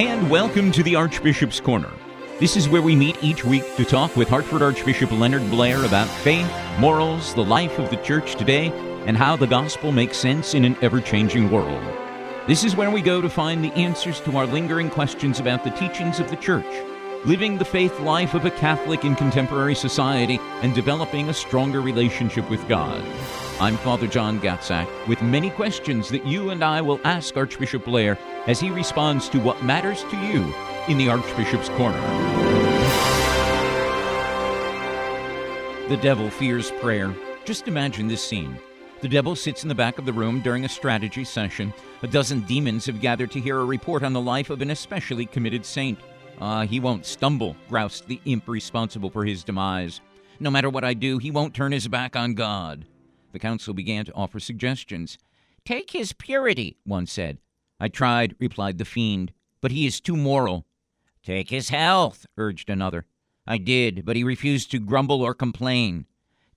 and welcome to the Archbishop's Corner. This is where we meet each week to talk with Hartford Archbishop Leonard Blair about faith, morals, the life of the church today, and how the gospel makes sense in an ever changing world. This is where we go to find the answers to our lingering questions about the teachings of the church, living the faith life of a Catholic in contemporary society, and developing a stronger relationship with God. I'm Father John Gatzak with many questions that you and I will ask Archbishop Blair as he responds to what matters to you in the Archbishop's Corner. The devil fears prayer. Just imagine this scene. The devil sits in the back of the room during a strategy session. A dozen demons have gathered to hear a report on the life of an especially committed saint. Ah, uh, he won't stumble, groused the imp responsible for his demise. No matter what I do, he won't turn his back on God. The council began to offer suggestions. Take his purity, one said. I tried, replied the fiend, but he is too moral. Take his health, urged another. I did, but he refused to grumble or complain.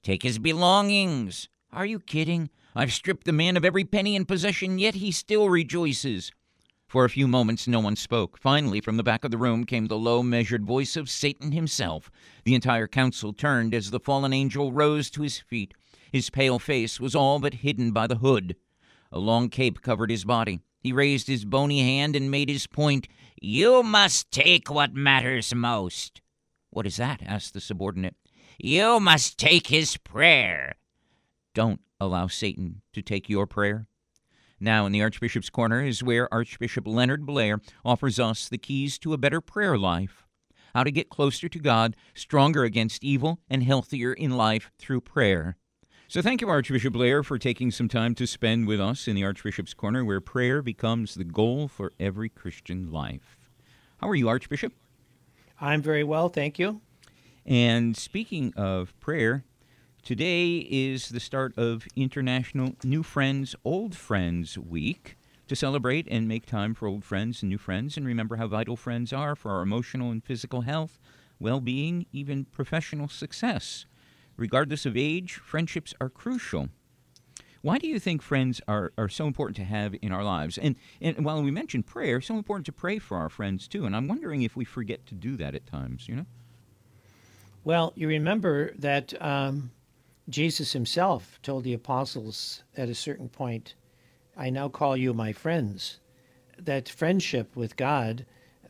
Take his belongings. Are you kidding? I've stripped the man of every penny in possession, yet he still rejoices. For a few moments, no one spoke. Finally, from the back of the room came the low, measured voice of Satan himself. The entire council turned as the fallen angel rose to his feet. His pale face was all but hidden by the hood. A long cape covered his body. He raised his bony hand and made his point. You must take what matters most. What is that? asked the subordinate. You must take his prayer. Don't allow Satan to take your prayer. Now, in the Archbishop's Corner is where Archbishop Leonard Blair offers us the keys to a better prayer life. How to get closer to God, stronger against evil, and healthier in life through prayer. So, thank you, Archbishop Blair, for taking some time to spend with us in the Archbishop's Corner, where prayer becomes the goal for every Christian life. How are you, Archbishop? I'm very well, thank you. And speaking of prayer, today is the start of International New Friends, Old Friends Week to celebrate and make time for old friends and new friends and remember how vital friends are for our emotional and physical health, well being, even professional success. Regardless of age, friendships are crucial. Why do you think friends are, are so important to have in our lives? And, and while we mentioned prayer, so important to pray for our friends too. And I'm wondering if we forget to do that at times, you know? Well, you remember that um, Jesus himself told the apostles at a certain point, I now call you my friends. That friendship with God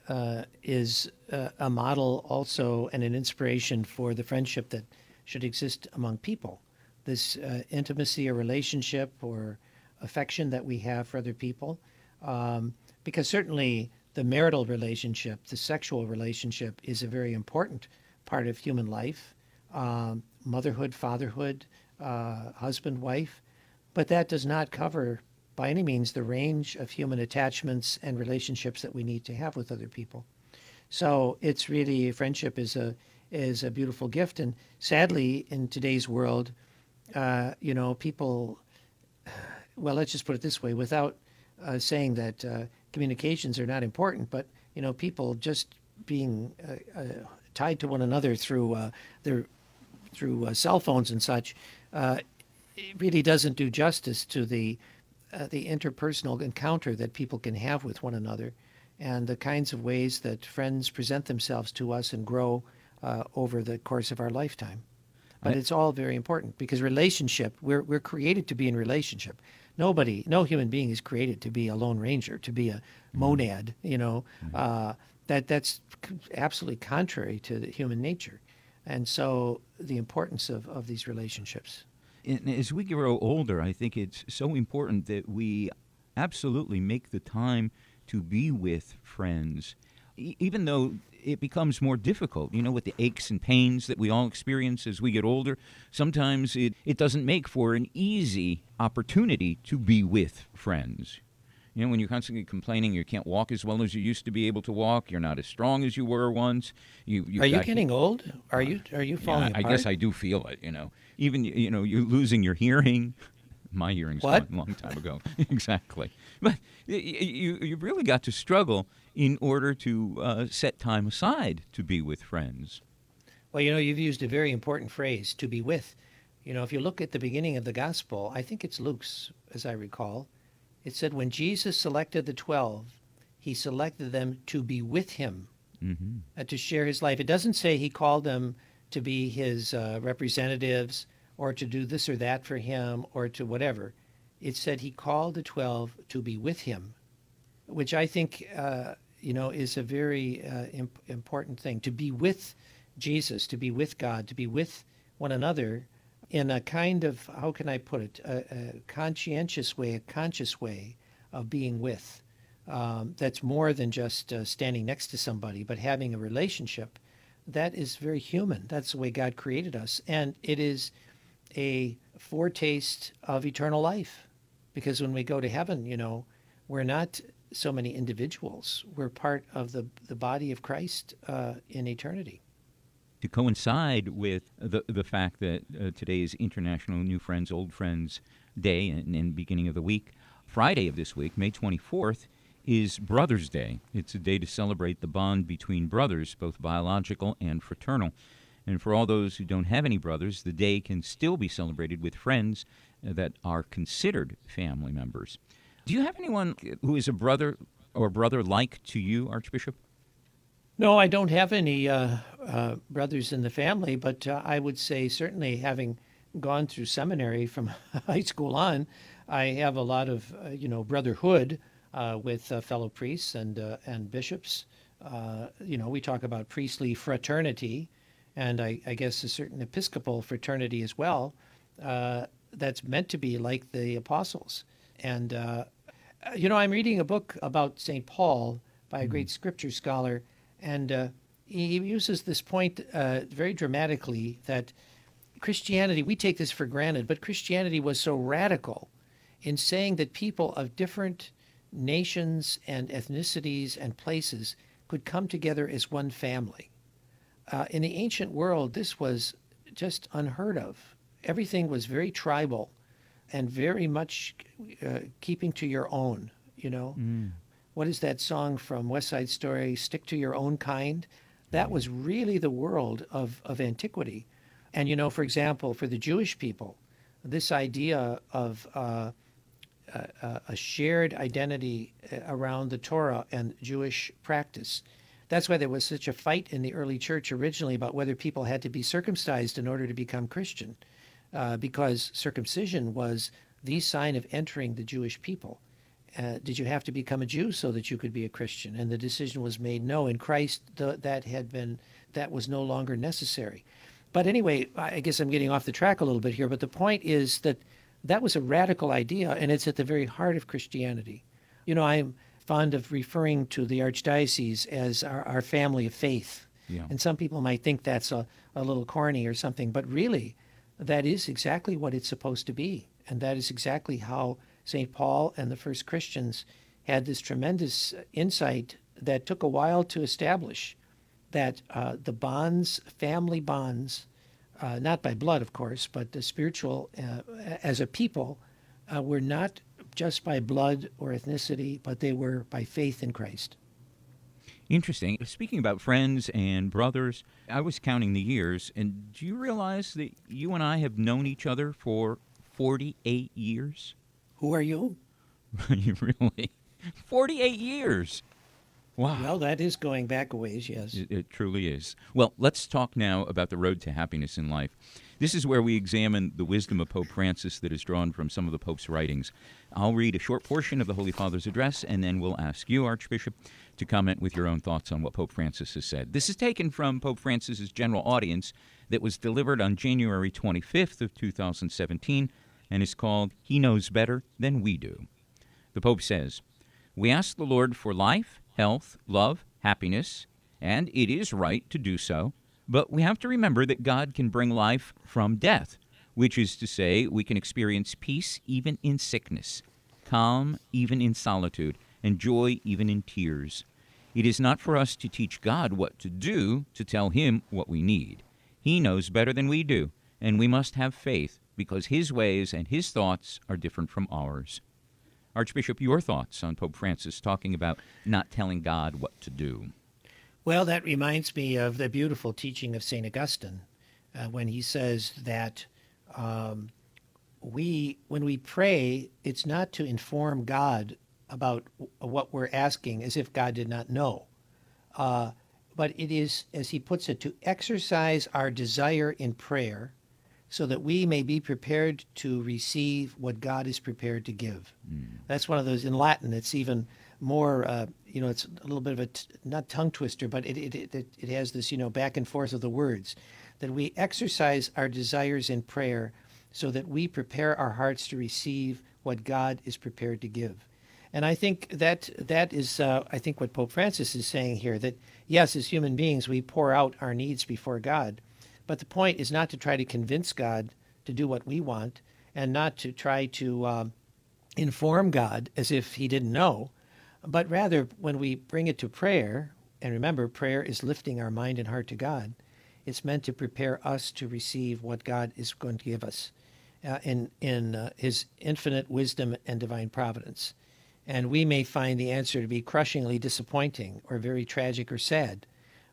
uh, is uh, a model also and an inspiration for the friendship that should exist among people. This uh, intimacy or relationship or affection that we have for other people. Um, because certainly the marital relationship, the sexual relationship, is a very important part of human life um, motherhood, fatherhood, uh, husband, wife. But that does not cover by any means the range of human attachments and relationships that we need to have with other people. So it's really friendship is a is a beautiful gift. And sadly, in today's world, uh, you know, people, well, let's just put it this way without uh, saying that uh, communications are not important, but, you know, people just being uh, uh, tied to one another through uh, their through cell phones and such, it really doesn't do justice to the the interpersonal encounter that people can have with one another and the kinds of ways that friends present themselves to us and grow uh, over the course of our lifetime. But it's all very important because relationship, we're, we're created to be in relationship. Nobody, no human being is created to be a lone ranger, to be a mm-hmm. monad, you know. Mm-hmm. Uh, that, that's absolutely contrary to human nature. And so the importance of, of these relationships. And as we grow older, I think it's so important that we absolutely make the time to be with friends. E- even though it becomes more difficult, you know, with the aches and pains that we all experience as we get older. Sometimes it, it doesn't make for an easy opportunity to be with friends. You know, when you're constantly complaining you can't walk as well as you used to be able to walk, you're not as strong as you were once. You, are you getting old? Are you are you falling? Yeah, I guess I do feel it. You know, even you know you're losing your hearing. My hearing's what? gone a long time ago. exactly, but you you really got to struggle in order to uh, set time aside to be with friends. Well, you know, you've used a very important phrase, to be with. You know, if you look at the beginning of the gospel, I think it's Luke's, as I recall, it said, When Jesus selected the twelve, he selected them to be with him, Mm-hmm. uh, to share his life. It doesn't say he called them to be his uh, representatives or to do this or that for him or to whatever. It said he called the 12 to be with him, which I think, uh, you know, is a very uh, imp- important thing to be with Jesus, to be with God, to be with one another in a kind of, how can I put it, a, a conscientious way, a conscious way of being with. Um, that's more than just uh, standing next to somebody, but having a relationship. That is very human. That's the way God created us. And it is a foretaste of eternal life. Because when we go to heaven, you know, we're not so many individuals. We're part of the, the body of Christ uh, in eternity. To coincide with the, the fact that uh, today is International New Friends, Old Friends Day and, and beginning of the week, Friday of this week, May 24th, is Brothers' Day. It's a day to celebrate the bond between brothers, both biological and fraternal. And for all those who don't have any brothers, the day can still be celebrated with friends uh, that are considered family members. Do you have anyone who is a brother or brother like to you, Archbishop? No, I don't have any uh, uh, brothers in the family, but uh, I would say certainly having gone through seminary from high school on, I have a lot of uh, you know brotherhood uh, with uh, fellow priests and uh, and bishops. Uh, you know, we talk about priestly fraternity, and I, I guess a certain episcopal fraternity as well. Uh, that's meant to be like the apostles. And uh, you know, I'm reading a book about Saint Paul by a great scripture scholar, and uh, he uses this point uh, very dramatically that Christianity, we take this for granted, but Christianity was so radical in saying that people of different nations and ethnicities and places could come together as one family. Uh, in the ancient world, this was just unheard of. Everything was very tribal and very much uh, keeping to your own, you know. What is that song from West Side Story, Stick to Your Own Kind? That was really the world of, of antiquity. And, you know, for example, for the Jewish people, this idea of uh, a, a shared identity uh, around the Torah and Jewish practice. That's why there was such a fight in the early church originally about whether people had to be circumcised in order to become Christian, uh, because circumcision was the sign of entering the Jewish people. Uh, did you have to become a Jew so that you could be a Christian? And the decision was made no. In Christ, that had been that was no longer necessary. But anyway, I guess I'm getting off the track a little bit here. But the point is that that was a radical idea, and it's at the very heart of Christianity. You know, I'm fond of referring to the archdiocese as our, our family of faith. Yeah. And some people might think that's a, a little corny or something, but really, that is exactly what it's supposed to be. And that is exactly how St. Paul and the first Christians had this tremendous insight that took a while to establish that uh, the bonds, family bonds, uh, not by blood, of course, but the spiritual, uh, as a people, uh, were not just by blood or ethnicity, but they were by faith in Christ. Interesting. Speaking about friends and brothers, I was counting the years, and do you realize that you and I have known each other for 48 years? Who are you? you really? 48 years. Wow. Well, that is going back a ways, yes. It, it truly is. Well, let's talk now about the road to happiness in life. This is where we examine the wisdom of Pope Francis that is drawn from some of the Pope's writings. I'll read a short portion of the Holy Father's address, and then we'll ask you, Archbishop, to comment with your own thoughts on what Pope Francis has said. This is taken from Pope Francis's general audience that was delivered on January 25th of 2017 and is called He Knows Better Than We Do. The Pope says, We ask the Lord for life, health, love, happiness, and it is right to do so. But we have to remember that God can bring life from death, which is to say, we can experience peace even in sickness, calm even in solitude, and joy even in tears. It is not for us to teach God what to do, to tell Him what we need. He knows better than we do, and we must have faith because His ways and His thoughts are different from ours. Archbishop, your thoughts on Pope Francis talking about not telling God what to do? Well, that reminds me of the beautiful teaching of St. Augustine uh, when he says that um, we, when we pray, it's not to inform God about what we're asking as if God did not know. Uh, but it is, as he puts it, to exercise our desire in prayer so that we may be prepared to receive what God is prepared to give. Mm. That's one of those in Latin. It's even more, uh, you know, it's a little bit of a t- not tongue twister, but it, it, it, it has this, you know, back and forth of the words that we exercise our desires in prayer so that we prepare our hearts to receive what God is prepared to give. And I think that that is, uh, I think, what Pope Francis is saying here that yes, as human beings, we pour out our needs before God. But the point is not to try to convince God to do what we want and not to try to um, inform God as if he didn't know, but rather when we bring it to prayer, and remember, prayer is lifting our mind and heart to God, it's meant to prepare us to receive what God is going to give us uh, in, in uh, his infinite wisdom and divine providence and we may find the answer to be crushingly disappointing or very tragic or sad.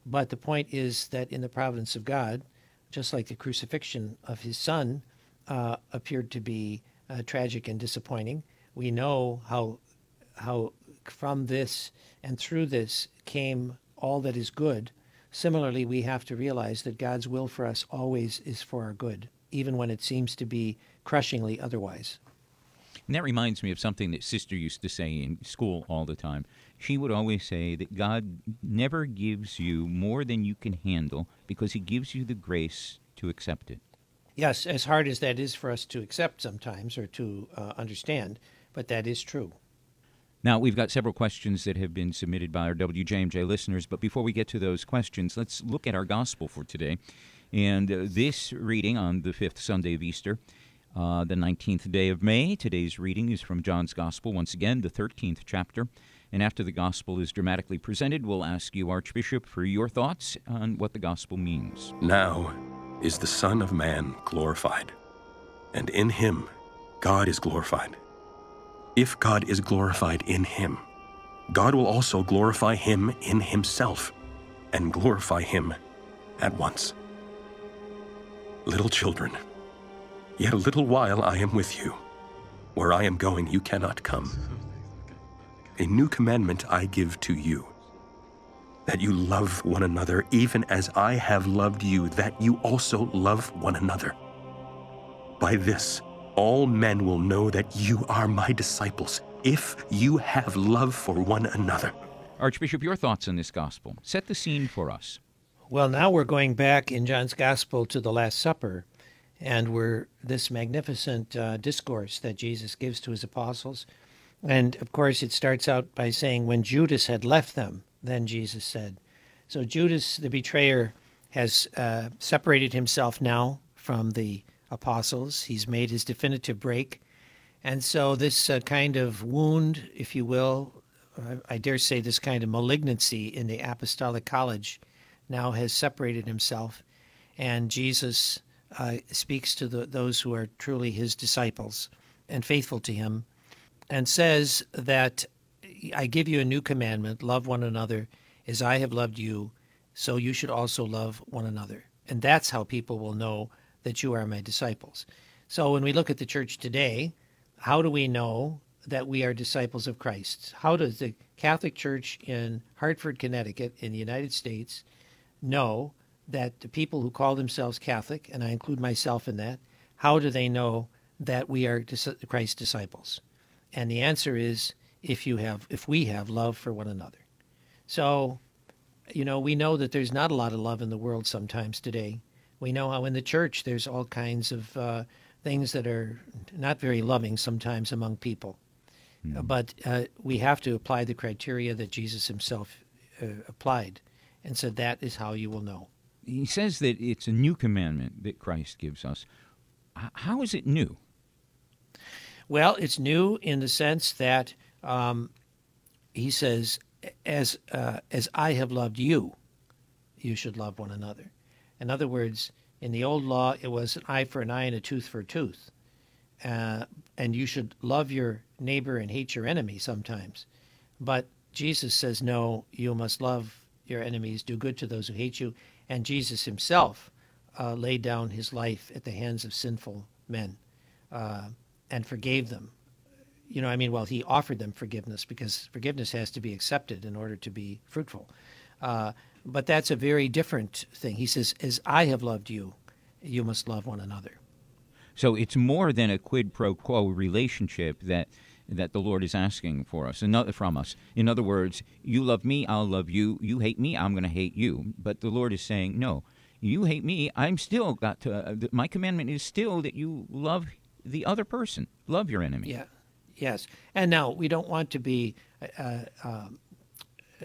But the point is that in the providence of God, just like the crucifixion of his son uh, appeared to be uh, tragic and disappointing, we know how how from this and through this came all that is good. Similarly, we have to realize that God's will for us always is for our good, even when it seems to be crushingly otherwise. And that reminds me of something that Sister used to say in school all the time. She would always say that God never gives you more than you can handle because He gives you the grace to accept it. Yes, as hard as that is for us to accept sometimes or to uh, understand, but that is true. Now, we've got several questions that have been submitted by our WJMJ listeners, but before we get to those questions, let's look at our gospel for today. And uh, this reading on the fifth Sunday of Easter uh, the 19th day of May. Today's reading is from John's Gospel, once again, the 13th chapter. And after the Gospel is dramatically presented, we'll ask you, Archbishop, for your thoughts on what the Gospel means. Now is the Son of Man glorified, and in him God is glorified. If God is glorified in him, God will also glorify him in himself, and glorify him at once. Little children, Yet a little while I am with you. Where I am going, you cannot come. A new commandment I give to you that you love one another, even as I have loved you, that you also love one another. By this, all men will know that you are my disciples, if you have love for one another. Archbishop, your thoughts on this gospel. Set the scene for us. Well, now we're going back in John's gospel to the Last Supper and we're this magnificent uh, discourse that Jesus gives to his apostles. And of course, it starts out by saying, When Judas had left them, then Jesus said. So Judas, the betrayer, has uh, separated himself now from the apostles. He's made his definitive break. And so, this uh, kind of wound, if you will, I dare say this kind of malignancy in the apostolic college now has separated himself. And Jesus uh, speaks to the, those who are truly his disciples and faithful to him, and says that I give you a new commandment love one another as I have loved you, so you should also love one another. And that's how people will know that you are my disciples. So when we look at the church today, how do we know that we are disciples of Christ? How does the Catholic Church in Hartford, Connecticut, in the United States, know that the people who call themselves Catholic, and I include myself in that, how do they know that we are Christ's disciples? And the answer is if you have if we have love for one another. So, you know, we know that there's not a lot of love in the world sometimes today. We know how in the church there's all kinds of uh, things that are not very loving sometimes among people. Mm. But uh, we have to apply the criteria that Jesus himself uh, applied and said, that is how you will know he says that it's a new commandment that Christ gives us. How is it new? Well, it's new in the sense that um, he says, "As uh, as I have loved you, you should love one another." In other words, in the old law, it was an eye for an eye and a tooth for a tooth, uh, and you should love your neighbor and hate your enemy sometimes. But Jesus says, "No, you must love your enemies, do good to those who hate you, and Jesus himself uh, laid down his life at the hands of sinful men uh, and forgave them. you know, I mean, well, he offered them forgiveness because forgiveness has to be accepted in order to be fruitful. Uh, but that's a very different thing. He says, As I have loved you, you must love one another. So it's more than a quid pro quo relationship that that the Lord is asking for us, from us. In other words, you love me, I'll love you. You hate me, I'm going to hate you. But the Lord is saying, no, you hate me, I'm still got to. Uh, my commandment is still that you love the other person, love your enemy. Yeah, yes. And now we don't want to be uh, uh,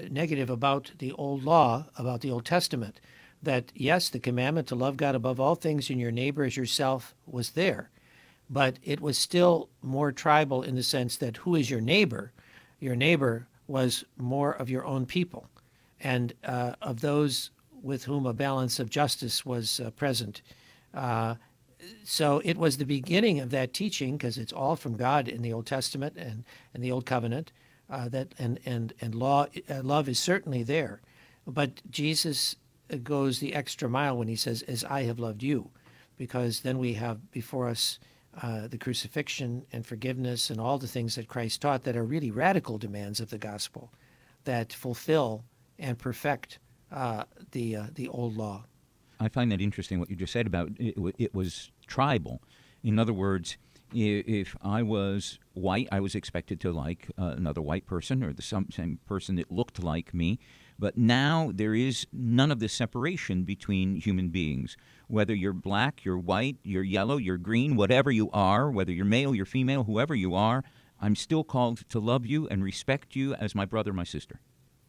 negative about the old law, about the Old Testament that yes, the commandment to love God above all things and your neighbor as yourself was there, but it was still more tribal in the sense that who is your neighbor? Your neighbor was more of your own people, and uh, of those with whom a balance of justice was uh, present. Uh, so it was the beginning of that teaching because it's all from God in the Old Testament and, and the Old Covenant. Uh, that and and and law uh, love is certainly there, but Jesus goes the extra mile when he says, As I have loved you, because then we have before us uh, the crucifixion and forgiveness and all the things that Christ taught that are really radical demands of the gospel that fulfill and perfect uh, the, uh, the old law. I find that interesting what you just said about it, it was tribal. In other words, if I was white, I was expected to like uh, another white person or the some, same person that looked like me. But now there is none of this separation between human beings. Whether you're black, you're white, you're yellow, you're green, whatever you are, whether you're male, you're female, whoever you are, I'm still called to love you and respect you as my brother, my sister.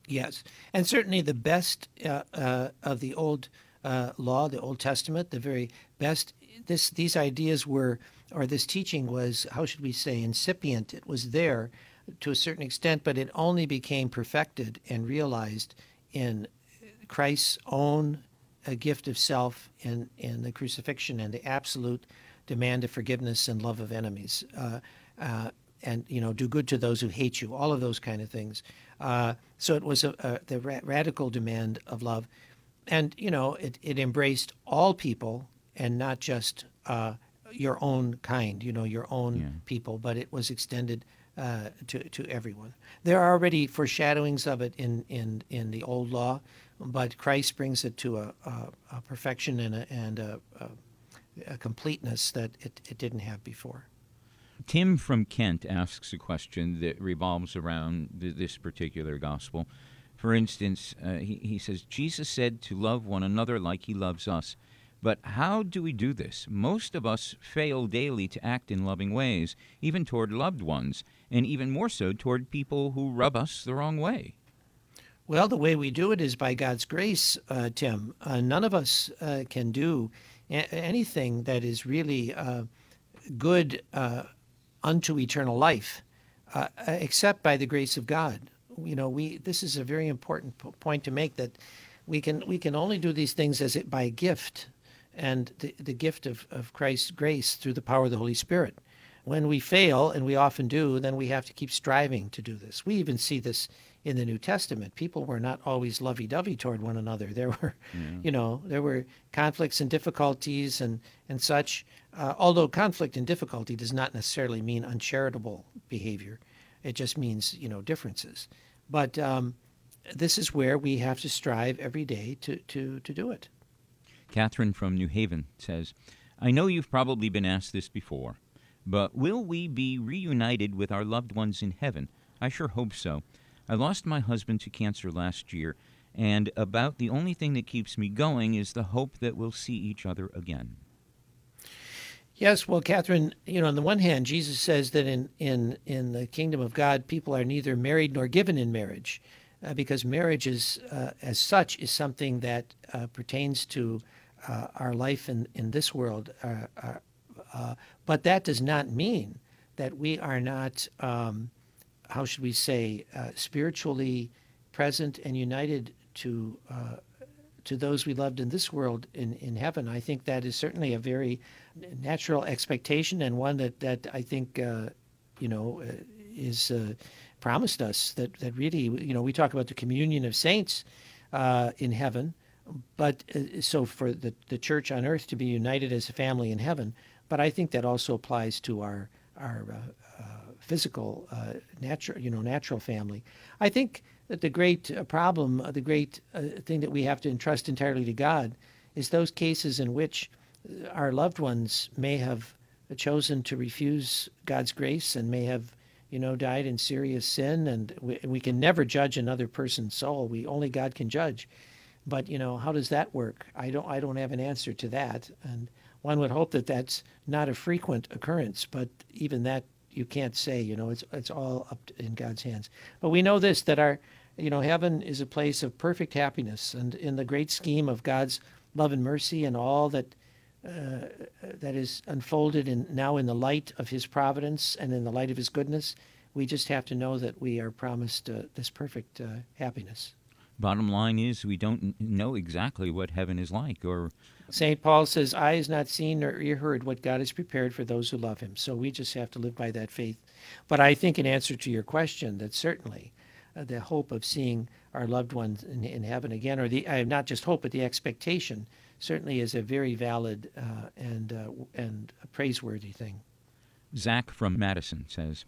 Yes. And certainly the best uh, uh, of the old uh, law, the Old Testament, the very best, this, these ideas were, or this teaching was, how should we say, incipient. It was there to a certain extent, but it only became perfected and realized in Christ's own uh, gift of self in, in the crucifixion and the absolute demand of forgiveness and love of enemies. Uh, uh, and you know, do good to those who hate you. All of those kind of things. Uh, so it was a, a, the ra- radical demand of love, and you know, it, it embraced all people and not just uh, your own kind. You know, your own yeah. people, but it was extended uh, to, to everyone. There are already foreshadowings of it in, in, in the old law, but Christ brings it to a, a, a perfection and, a, and a, a, completeness that it, it didn't have before. Tim from Kent asks a question that revolves around this particular gospel. For instance, uh, he, he says, Jesus said to love one another like he loves us. But how do we do this? Most of us fail daily to act in loving ways, even toward loved ones, and even more so toward people who rub us the wrong way. Well, the way we do it is by God's grace, uh, Tim. Uh, none of us uh, can do a- anything that is really uh, good uh, unto eternal life, uh, except by the grace of God. You know, we. This is a very important p- point to make that we can we can only do these things as it by gift and the, the gift of, of Christ's grace through the power of the Holy Spirit. When we fail, and we often do, then we have to keep striving to do this. We even see this in the New Testament. People were not always lovey-dovey toward one another. There were, yeah. you know, there were conflicts and difficulties and and such. Uh, although conflict and difficulty does not necessarily mean uncharitable behavior, it just means you know differences. But um, this is where we have to strive every day to to to do it. Catherine from New Haven says, I know you've probably been asked this before, but will we be reunited with our loved ones in heaven? I sure hope so. I lost my husband to cancer last year, and about the only thing that keeps me going is the hope that we'll see each other again. Yes, well, Catherine, you know, on the one hand, Jesus says that in, in, in the kingdom of God, people are neither married nor given in marriage, uh, because marriage is, uh, as such, is something that uh, pertains to uh, our life in, in this world. Uh, uh, but that does not mean that we are not, um, how should we say, spiritually present and united to to those we loved in this world in, in heaven. I think that is certainly a very natural expectation and one that, that I think, uh, you know, uh, is uh, promised us that, that really, you know, we talk about the communion of saints in heaven, but uh, so for the, the church on earth to be united as a family in heaven, but I think that also applies to our our uh, uh, physical, uh, natural, you know, natural family. I think that the great uh, problem, uh, the great uh, thing that we have to entrust entirely to God, is those cases in which uh, our loved ones may have chosen to refuse God's grace and may have, you know, died in serious sin. And we, we can never judge another person's soul. We only God can judge. But you know, how does that work? I don't. I don't have an answer to that. And one would hope that that's not a frequent occurrence. But even that you can't say. You know, it's it's all up in God's hands. But we know this that our, you know, heaven is a place of perfect happiness, and in the great scheme of God's love and mercy and all that uh, that is unfolded in now in the light of His providence and in the light of His goodness, we just have to know that we are promised uh, this perfect uh, happiness. Bottom line is, we don't know exactly what heaven is like, or St. Paul says, Eye has not seen nor ear heard what God has prepared for those who love him. So we just have to live by that faith. But I think, in answer to your question, that certainly uh, the hope of seeing our loved ones in, in heaven again, or the uh, not just hope, but the expectation, certainly is a very valid uh, and, uh, and praiseworthy thing. Zach from Madison says,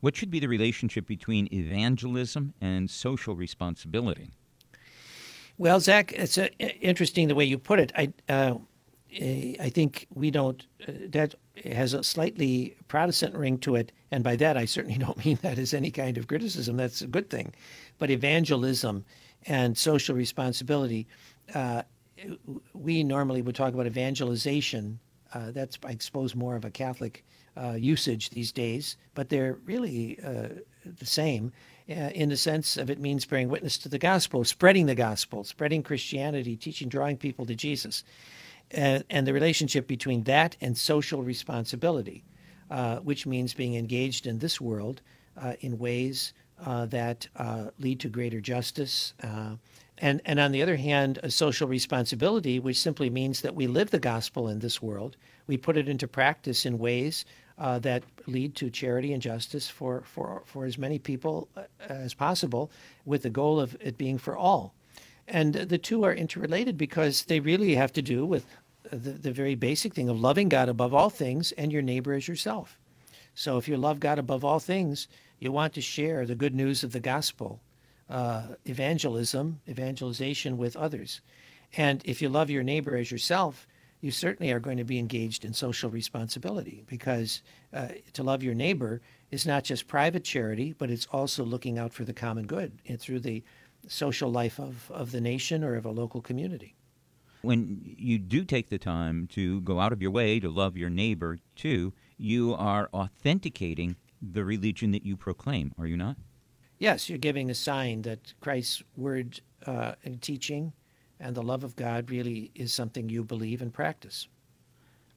What should be the relationship between evangelism and social responsibility? Well, Zach, it's uh, interesting the way you put it. I, uh, I think we don't. Uh, that has a slightly Protestant ring to it, and by that I certainly don't mean that as any kind of criticism. That's a good thing, but evangelism and social responsibility. Uh, we normally would talk about evangelization. Uh, that's, I suppose, more of a Catholic uh, usage these days, but they're really the same uh, in the sense of it means bearing witness to the gospel, spreading the gospel, spreading Christianity, teaching, drawing people to Jesus, uh, and the relationship between that and social responsibility, uh, which means being engaged in this world uh, in ways uh, that uh, lead to greater justice. And, and on the other hand, a social responsibility, which simply means that we live the gospel in this world, we put it into practice in ways uh, that lead to charity and justice for, for, for as many people uh, as possible, with the goal of it being for all. And the two are interrelated because they really have to do with the, the very basic thing of loving God above all things and your neighbor as yourself. So if you love God above all things, you want to share the good news of the gospel, uh, evangelism, evangelization with others. And if you love your neighbor as yourself, you certainly are going to be engaged in social responsibility because uh, to love your neighbor is not just private charity, but it's also looking out for the common good and through the social life of, of the nation or of a local community. When you do take the time to go out of your way to love your neighbor too, you are authenticating the religion that you proclaim, are you not? Yes, you're giving a sign that Christ's word uh, and teaching and the love of God really is something you believe and practice.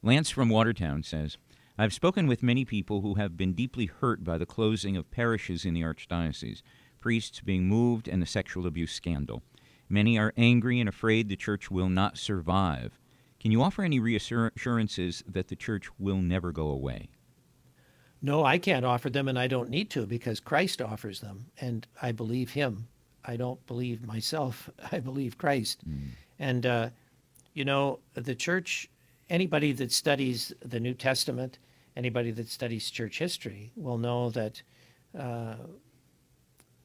Lance from Watertown says, I've spoken with many people who have been deeply hurt by the closing of parishes in the Archdiocese, priests being moved, and the sexual abuse scandal. Many are angry and afraid the church will not survive. Can you offer any reassurances that the church will never go away? No, I can't offer them, and I don't need to because Christ offers them, and I believe Him. I don't believe myself. I believe Christ. Mm. And, uh, you know, the church, anybody that studies the New Testament, anybody that studies church history will know that uh,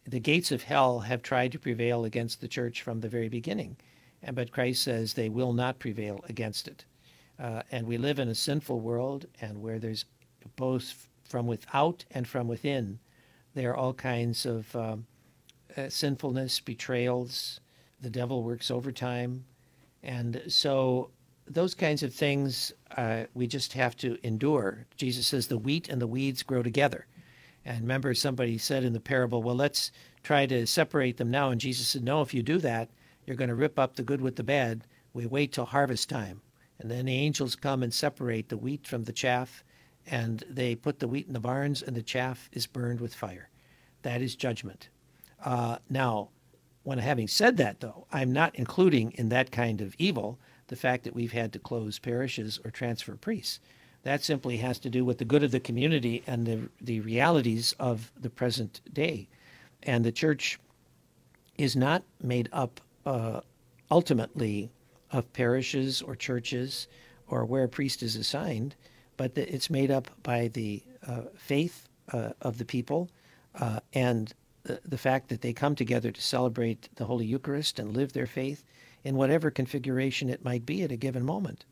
the gates of hell have tried to prevail against the church from the very beginning. And, but Christ says they will not prevail against it. Uh, and we live in a sinful world, and where there's both from without and from within, there are all kinds of um, uh, sinfulness, betrayals. The devil works overtime. And so those kinds of things uh, we just have to endure. Jesus says the wheat and the weeds grow together. And remember, somebody said in the parable, well, let's try to separate them now. And Jesus said, no, if you do that, you're going to rip up the good with the bad. We wait till harvest time. And then the angels come and separate the wheat from the chaff, and they put the wheat in the barns, and the chaff is burned with fire. That is judgment. Uh, now, when having said that, though, I'm not including in that kind of evil the fact that we've had to close parishes or transfer priests. That simply has to do with the good of the community and the, the realities of the present day. And the church is not made up uh, ultimately of parishes or churches or where a priest is assigned, but it's made up by the uh, faith uh, of the people, uh, and the, the fact that they come together to celebrate the Holy Eucharist and live their faith in whatever configuration it might be at a given moment.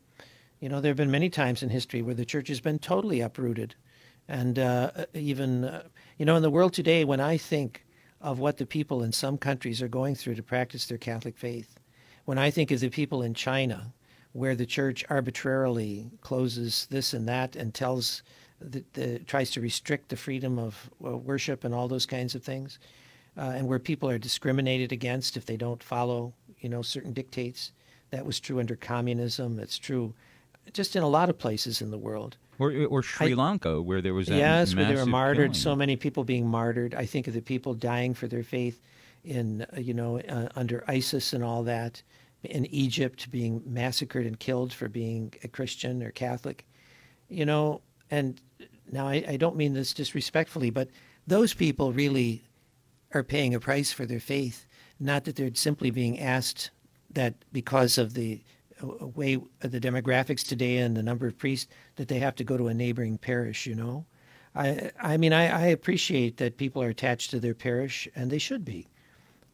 You know, there have been many times in history where the church has been totally uprooted. And uh, even, uh, you know, in the world today, when I think of what the people in some countries are going through to practice their Catholic faith, when I think of the people in China, where the church arbitrarily closes this and that and tells the, the, tries to restrict the freedom of uh, worship and all those kinds of things, uh, and where people are discriminated against if they don't follow, you know, certain dictates. That was true under communism. It's true just in a lot of places in the world. Or, or Sri I, Lanka, where there was yes, where they were martyred. Killing. So many people being martyred. I think of the people dying for their faith in uh, you know uh, under ISIS and all that. In Egypt, being massacred and killed for being a Christian or Catholic, you know. And now I, I don't mean this disrespectfully, but those people really are paying a price for their faith. Not that they're simply being asked that because of the way the demographics today and the number of priests that they have to go to a neighboring parish. You know, I I mean I, I appreciate that people are attached to their parish and they should be,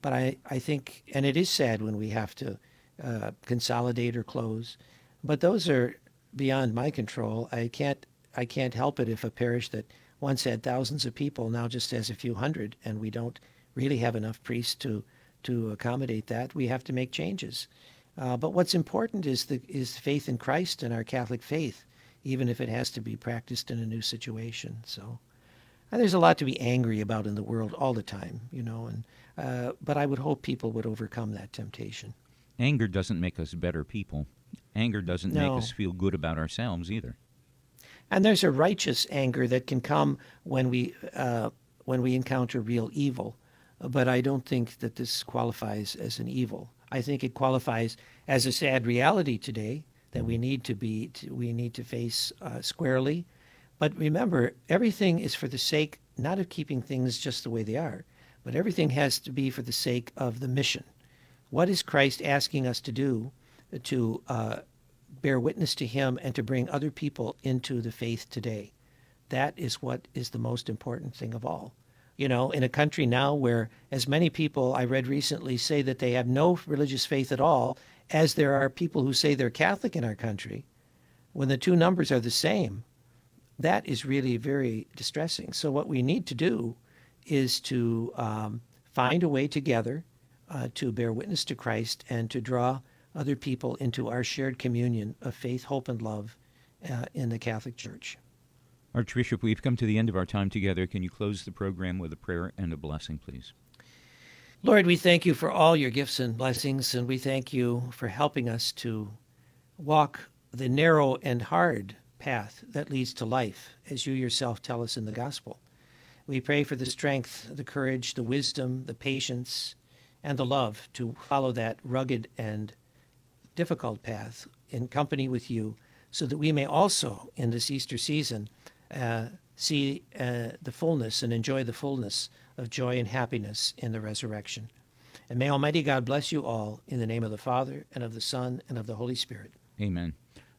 but I I think and it is sad when we have to uh, consolidate or close, but those are beyond my control. I can't I can't help it if a parish that once had thousands of people now just has a few hundred, and we don't really have enough priests to to accommodate that. We have to make changes. Uh, but what's important is the is faith in Christ and our Catholic faith, even if it has to be practiced in a new situation. So, there's a lot to be angry about in the world all the time, you know. And uh, but I would hope people would overcome that temptation. Anger doesn't make us better people. Anger doesn't no. make us feel good about ourselves either. And there's a righteous anger that can come when we uh, when we encounter real evil. But I don't think that this qualifies as an evil. I think it qualifies as a sad reality today that we need to be to, we need to face uh, squarely. But remember, everything is for the sake not of keeping things just the way they are, but everything has to be for the sake of the mission. What is Christ asking us to do to uh, bear witness to Him and to bring other people into the faith today? That is what is the most important thing of all you know, in a country now where as many people I read recently say that they have no religious faith at all, as there are people who say they're Catholic in our country, when the two numbers are the same, that is really very distressing. So, what we need to do is to um, find a way together uh, to bear witness to Christ and to draw other people into our shared communion of faith, hope, and love uh, in the Catholic Church. Archbishop, we've come to the end of our time together. Can you close the program with a prayer and a blessing, please? Lord, we thank you for all your gifts and blessings, and we thank you for helping us to walk the narrow and hard path that leads to life, as you yourself tell us in the gospel. We pray for the strength, the courage, the wisdom, the patience, and the love to follow that rugged and difficult path in company with you, so that we may also, in this Easter season, uh, see uh, the fullness and enjoy the fullness of joy and happiness in the resurrection. And may Almighty God bless you all in the name of the Father, and of the Son, and of the Holy Spirit. Amen.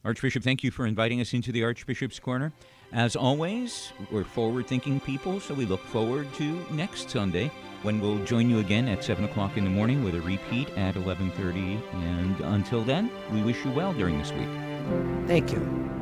Archbishop, thank you for inviting us into the Archbishop's Corner. As always, we're forward thinking people, so we look forward to next Sunday when we'll join you again at 7 o'clock in the morning with a repeat at 11.30. And until then, we wish you well during this week. Thank you.